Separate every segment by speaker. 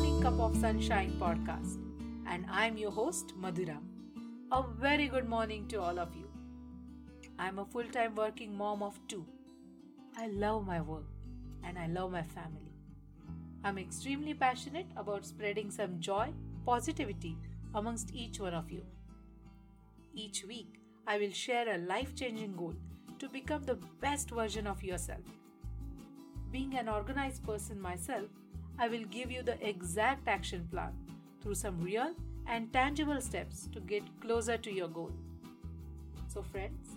Speaker 1: Morning Cup of Sunshine podcast, and I'm your host, Madhura. A very good morning to all of you. I'm a full time working mom of two. I love my work and I love my family. I'm extremely passionate about spreading some joy, positivity amongst each one of you. Each week, I will share a life changing goal to become the best version of yourself. Being an organized person myself, I will give you the exact action plan through some real and tangible steps to get closer to your goal. So, friends,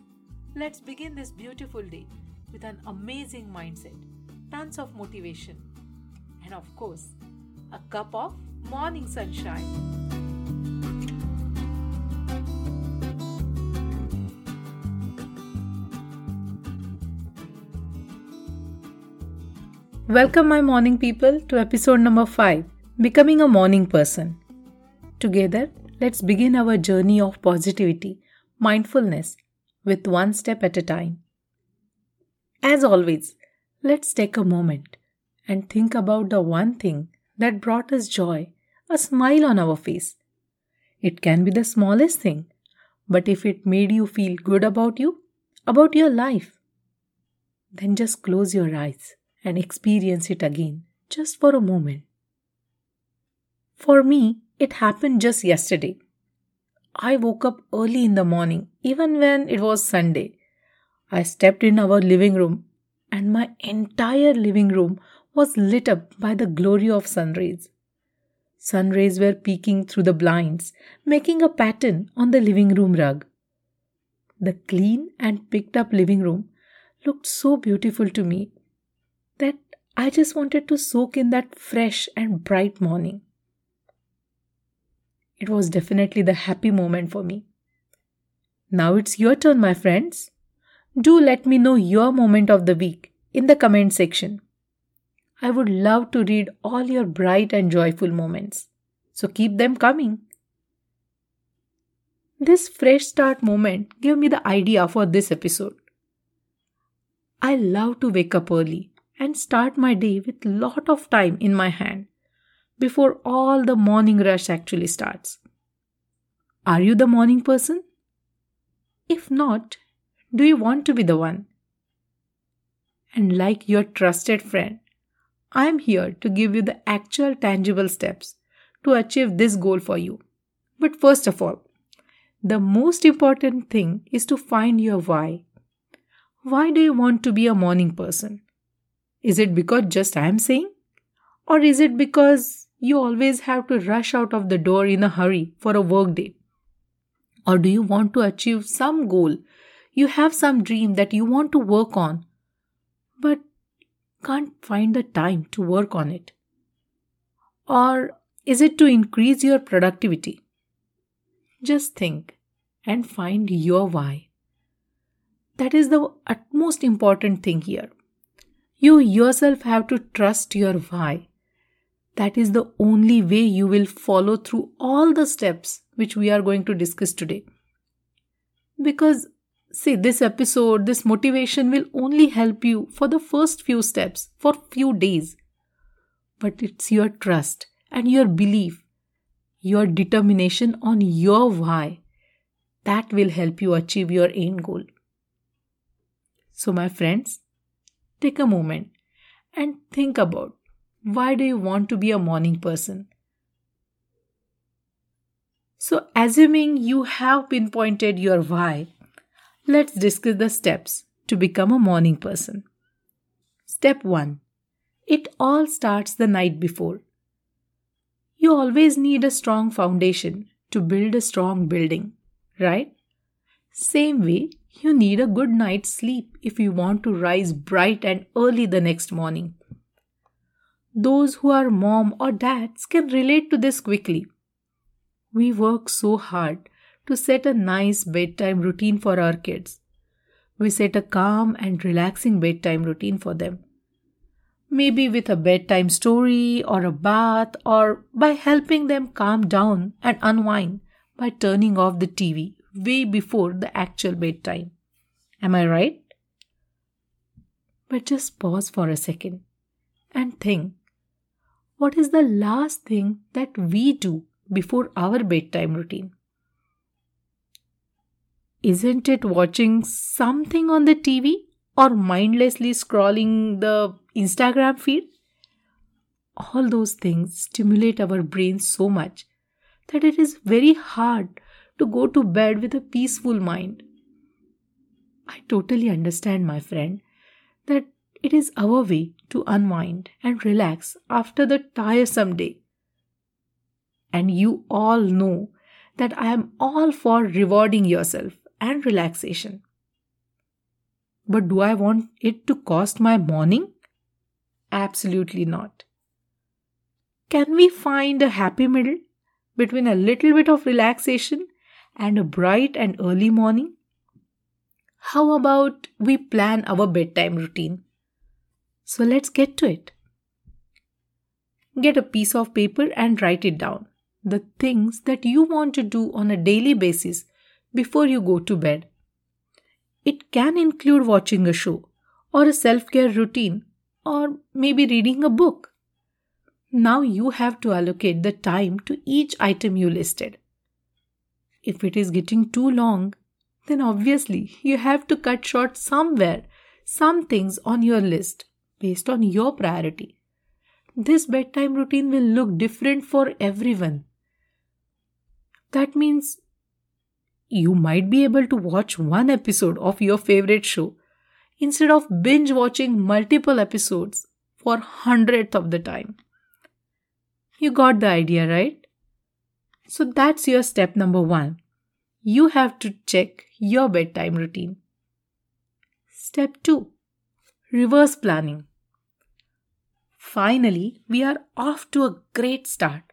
Speaker 1: let's begin this beautiful day with an amazing mindset, tons of motivation, and of course, a cup of morning sunshine. Welcome, my morning people, to episode number 5 Becoming a Morning Person. Together, let's begin our journey of positivity, mindfulness, with one step at a time. As always, let's take a moment and think about the one thing that brought us joy, a smile on our face. It can be the smallest thing, but if it made you feel good about you, about your life, then just close your eyes and experience it again, just for a moment. For me, it happened just yesterday. I woke up early in the morning, even when it was Sunday. I stepped in our living room, and my entire living room was lit up by the glory of sun rays. Sun rays were peeking through the blinds, making a pattern on the living room rug. The clean and picked up living room looked so beautiful to me I just wanted to soak in that fresh and bright morning. It was definitely the happy moment for me. Now it's your turn, my friends. Do let me know your moment of the week in the comment section. I would love to read all your bright and joyful moments. So keep them coming. This fresh start moment gave me the idea for this episode. I love to wake up early and start my day with lot of time in my hand before all the morning rush actually starts. Are you the morning person? If not, do you want to be the one? And like your trusted friend, I am here to give you the actual tangible steps to achieve this goal for you. But first of all, the most important thing is to find your why. Why do you want to be a morning person? Is it because just I am saying? Or is it because you always have to rush out of the door in a hurry for a work day? Or do you want to achieve some goal? You have some dream that you want to work on, but can't find the time to work on it? Or is it to increase your productivity? Just think and find your why. That is the utmost important thing here. You yourself have to trust your why. That is the only way you will follow through all the steps which we are going to discuss today. Because, see, this episode, this motivation will only help you for the first few steps, for few days. But it's your trust and your belief, your determination on your why that will help you achieve your end goal. So, my friends, take a moment and think about why do you want to be a morning person? So, assuming you have pinpointed your why, let's discuss the steps to become a morning person. Step 1 It all starts the night before. You always need a strong foundation to build a strong building, right? Same way, you need a good night's sleep if you want to rise bright and early the next morning. Those who are mom or dads can relate to this quickly. We work so hard to set a nice bedtime routine for our kids. We set a calm and relaxing bedtime routine for them. Maybe with a bedtime story or a bath, or by helping them calm down and unwind by turning off the TV way before the actual bedtime. Am I right? But just pause for a second and think what is the last thing that we do before our bedtime routine? Isn't it watching something on the TV or mindlessly scrolling the Instagram feed? All those things stimulate our brains so much that it is very hard to go to bed with a peaceful mind. I totally understand, my friend, that it is our way to unwind and relax after the tiresome day. And you all know that I am all for rewarding yourself and relaxation. But do I want it to cost my morning? Absolutely not. Can we find a happy middle between a little bit of relaxation and a bright and early morning? How about we plan our bedtime routine? So let's get to it. Get a piece of paper and write it down. The things that you want to do on a daily basis before you go to bed. It can include watching a show or a self care routine or maybe reading a book. Now you have to allocate the time to each item you listed. If it is getting too long, then obviously you have to cut short somewhere some things on your list based on your priority. This bedtime routine will look different for everyone. That means you might be able to watch one episode of your favorite show instead of binge watching multiple episodes for hundredth of the time. You got the idea, right? So that's your step number one. You have to check your bedtime routine. Step 2 Reverse planning. Finally, we are off to a great start,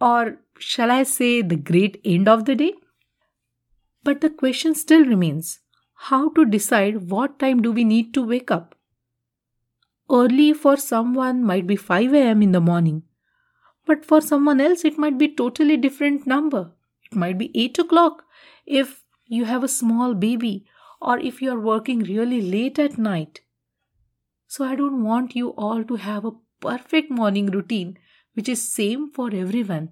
Speaker 1: or shall I say, the great end of the day? But the question still remains how to decide what time do we need to wake up? Early for someone might be 5 am in the morning, but for someone else it might be totally different number. It might be 8 o'clock if you have a small baby or if you are working really late at night. So I don't want you all to have a perfect morning routine which is same for everyone.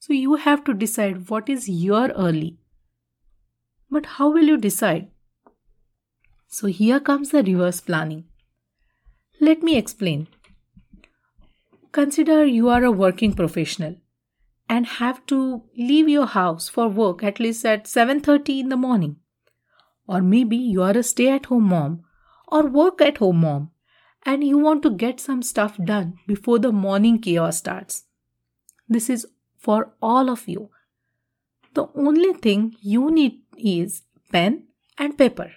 Speaker 1: So you have to decide what is your early. But how will you decide? So here comes the reverse planning. Let me explain. Consider you are a working professional and have to leave your house for work at least at 7:30 in the morning. Or maybe you are a stay at home mom or work at home mom and you want to get some stuff done before the morning chaos starts. This is for all of you. The only thing you need is pen and paper.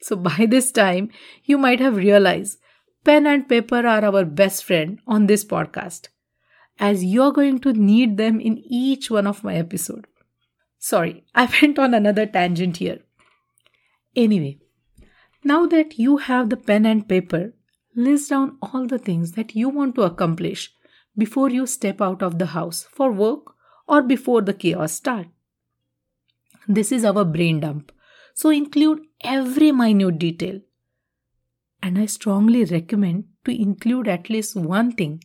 Speaker 1: So by this time you might have realized pen and paper are our best friend on this podcast as you're going to need them in each one of my episode. Sorry, I went on another tangent here. Anyway, now that you have the pen and paper, list down all the things that you want to accomplish before you step out of the house for work or before the chaos start. This is our brain dump, so include every minute detail. And I strongly recommend to include at least one thing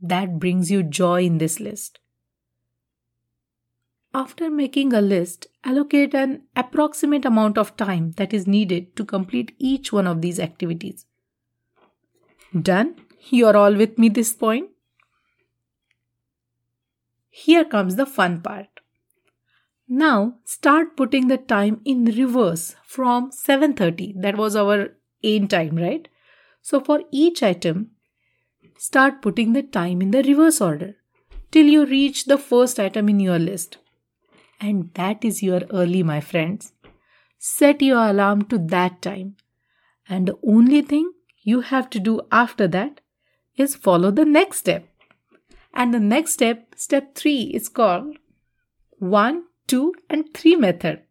Speaker 1: that brings you joy in this list. After making a list, allocate an approximate amount of time that is needed to complete each one of these activities. Done? You're all with me this point? Here comes the fun part. Now start putting the time in reverse from 7:30 that was our aim time right so for each item start putting the time in the reverse order till you reach the first item in your list. And that is your early, my friends. Set your alarm to that time. And the only thing you have to do after that is follow the next step. And the next step, step 3, is called 1, 2, and 3 method.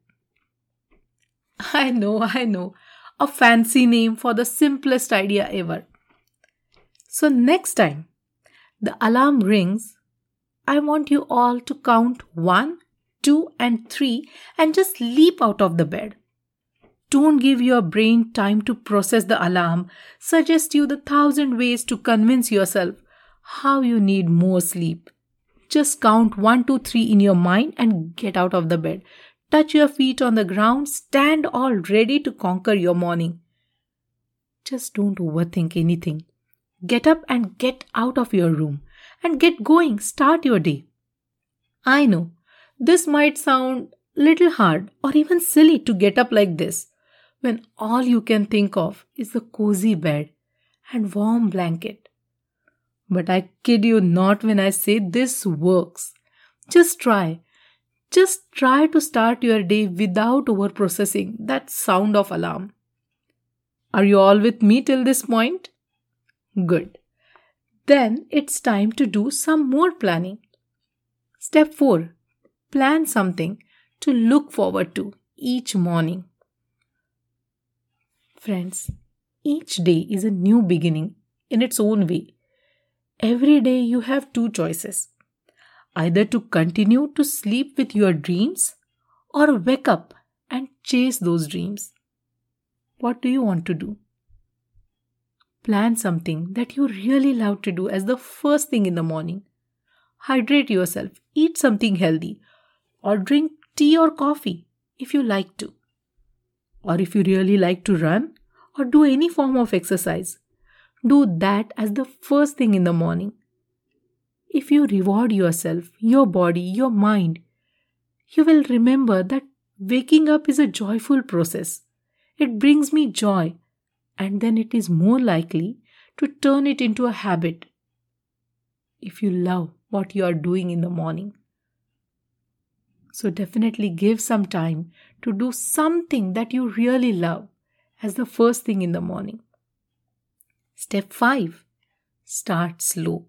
Speaker 1: I know, I know, a fancy name for the simplest idea ever. So, next time the alarm rings, I want you all to count 1, 2, and 3 and just leap out of the bed. Don't give your brain time to process the alarm. Suggest you the thousand ways to convince yourself how you need more sleep. Just count 1 2 3 in your mind and get out of the bed. Touch your feet on the ground, stand all ready to conquer your morning. Just don't overthink anything. Get up and get out of your room and get going. Start your day. I know this might sound little hard or even silly to get up like this when all you can think of is the cozy bed and warm blanket. But I kid you not when I say this works. Just try. Just try to start your day without overprocessing that sound of alarm. Are you all with me till this point? Good. Then it's time to do some more planning. Step 4 Plan something to look forward to each morning. Friends, each day is a new beginning in its own way. Every day you have two choices either to continue to sleep with your dreams or wake up and chase those dreams. What do you want to do? Plan something that you really love to do as the first thing in the morning. Hydrate yourself, eat something healthy, or drink tea or coffee if you like to. Or if you really like to run or do any form of exercise, do that as the first thing in the morning. If you reward yourself, your body, your mind, you will remember that waking up is a joyful process. It brings me joy, and then it is more likely to turn it into a habit if you love what you are doing in the morning. So, definitely give some time to do something that you really love as the first thing in the morning. Step 5 Start slow.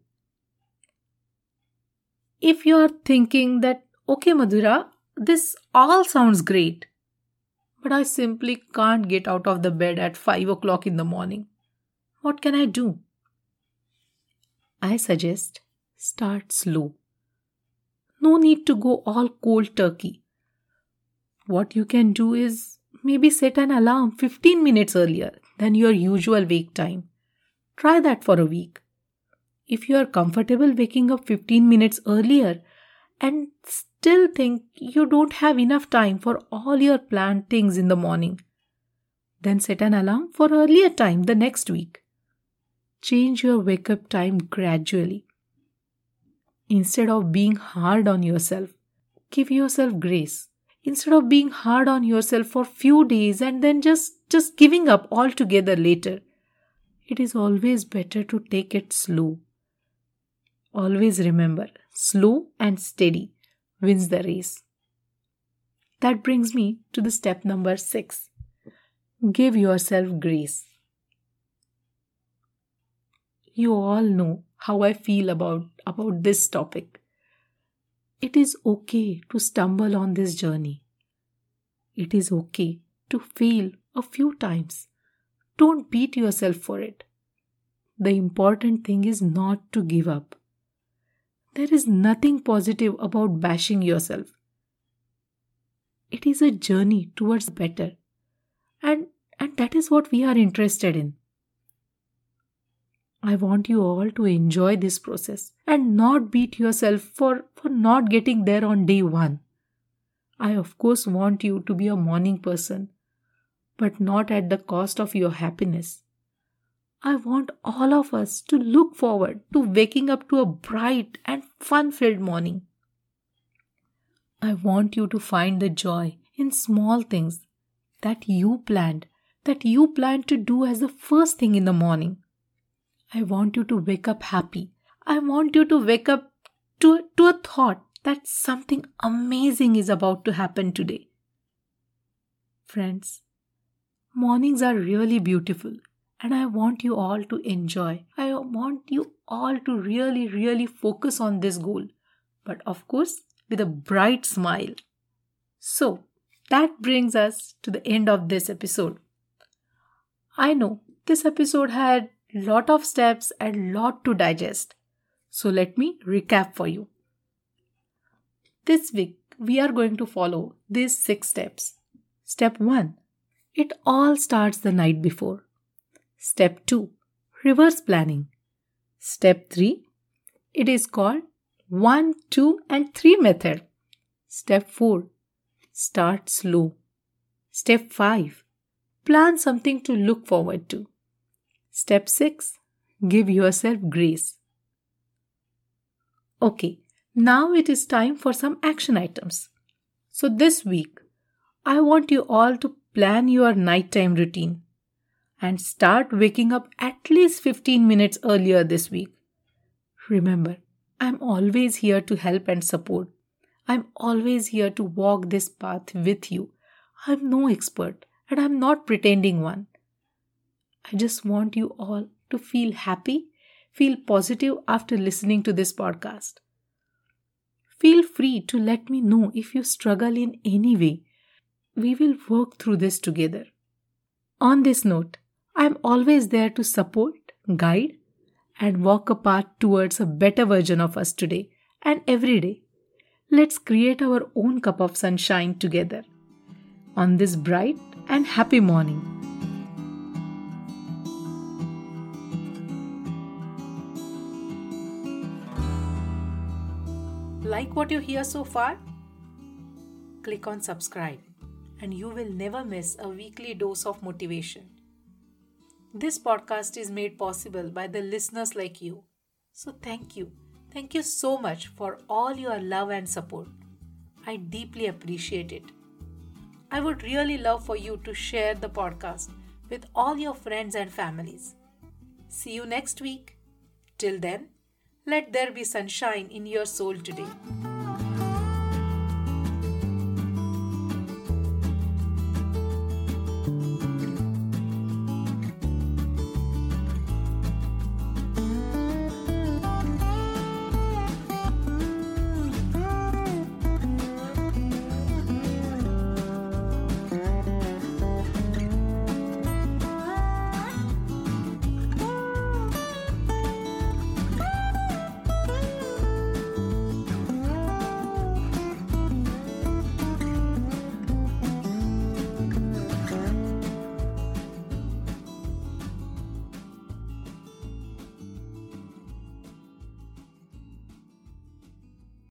Speaker 1: If you are thinking that, okay, Madhura, this all sounds great, but I simply can't get out of the bed at 5 o'clock in the morning, what can I do? I suggest start slow. No need to go all cold turkey. What you can do is maybe set an alarm 15 minutes earlier than your usual wake time. Try that for a week. If you are comfortable waking up 15 minutes earlier and still think you don't have enough time for all your planned things in the morning, then set an alarm for earlier time the next week. Change your wake up time gradually. Instead of being hard on yourself, give yourself grace. Instead of being hard on yourself for few days and then just just giving up altogether later, it is always better to take it slow. Always remember, slow and steady wins the race. That brings me to the step number 6. Give yourself grace. You all know how I feel about, about this topic. It is okay to stumble on this journey. It is okay to fail a few times. Don't beat yourself for it. The important thing is not to give up. There is nothing positive about bashing yourself. It is a journey towards better. And, and that is what we are interested in. I want you all to enjoy this process and not beat yourself for, for not getting there on day one. I, of course, want you to be a morning person, but not at the cost of your happiness. I want all of us to look forward to waking up to a bright and fun filled morning. I want you to find the joy in small things that you planned, that you planned to do as the first thing in the morning. I want you to wake up happy. I want you to wake up to, to a thought that something amazing is about to happen today. Friends, mornings are really beautiful and I want you all to enjoy. I want you all to really, really focus on this goal, but of course, with a bright smile. So, that brings us to the end of this episode. I know this episode had lot of steps and lot to digest. So let me recap for you. This week we are going to follow these 6 steps. Step 1. It all starts the night before. Step 2 Reverse planning. Step 3 It is called 1, 2, and 3 method. Step 4 Start slow. Step 5 Plan something to look forward to. Step 6 Give yourself grace. Okay, now it is time for some action items. So, this week, I want you all to plan your nighttime routine and start waking up at least 15 minutes earlier this week. Remember, I'm always here to help and support. I'm always here to walk this path with you. I'm no expert and I'm not pretending one. I just want you all to feel happy, feel positive after listening to this podcast. Feel free to let me know if you struggle in any way. We will work through this together. On this note, I am always there to support, guide, and walk a path towards a better version of us today and every day. Let's create our own cup of sunshine together on this bright and happy morning. Like what you hear so far? Click on subscribe and you will never miss a weekly dose of motivation. This podcast is made possible by the listeners like you. So, thank you. Thank you so much for all your love and support. I deeply appreciate it. I would really love for you to share the podcast with all your friends and families. See you next week. Till then, let there be sunshine in your soul today.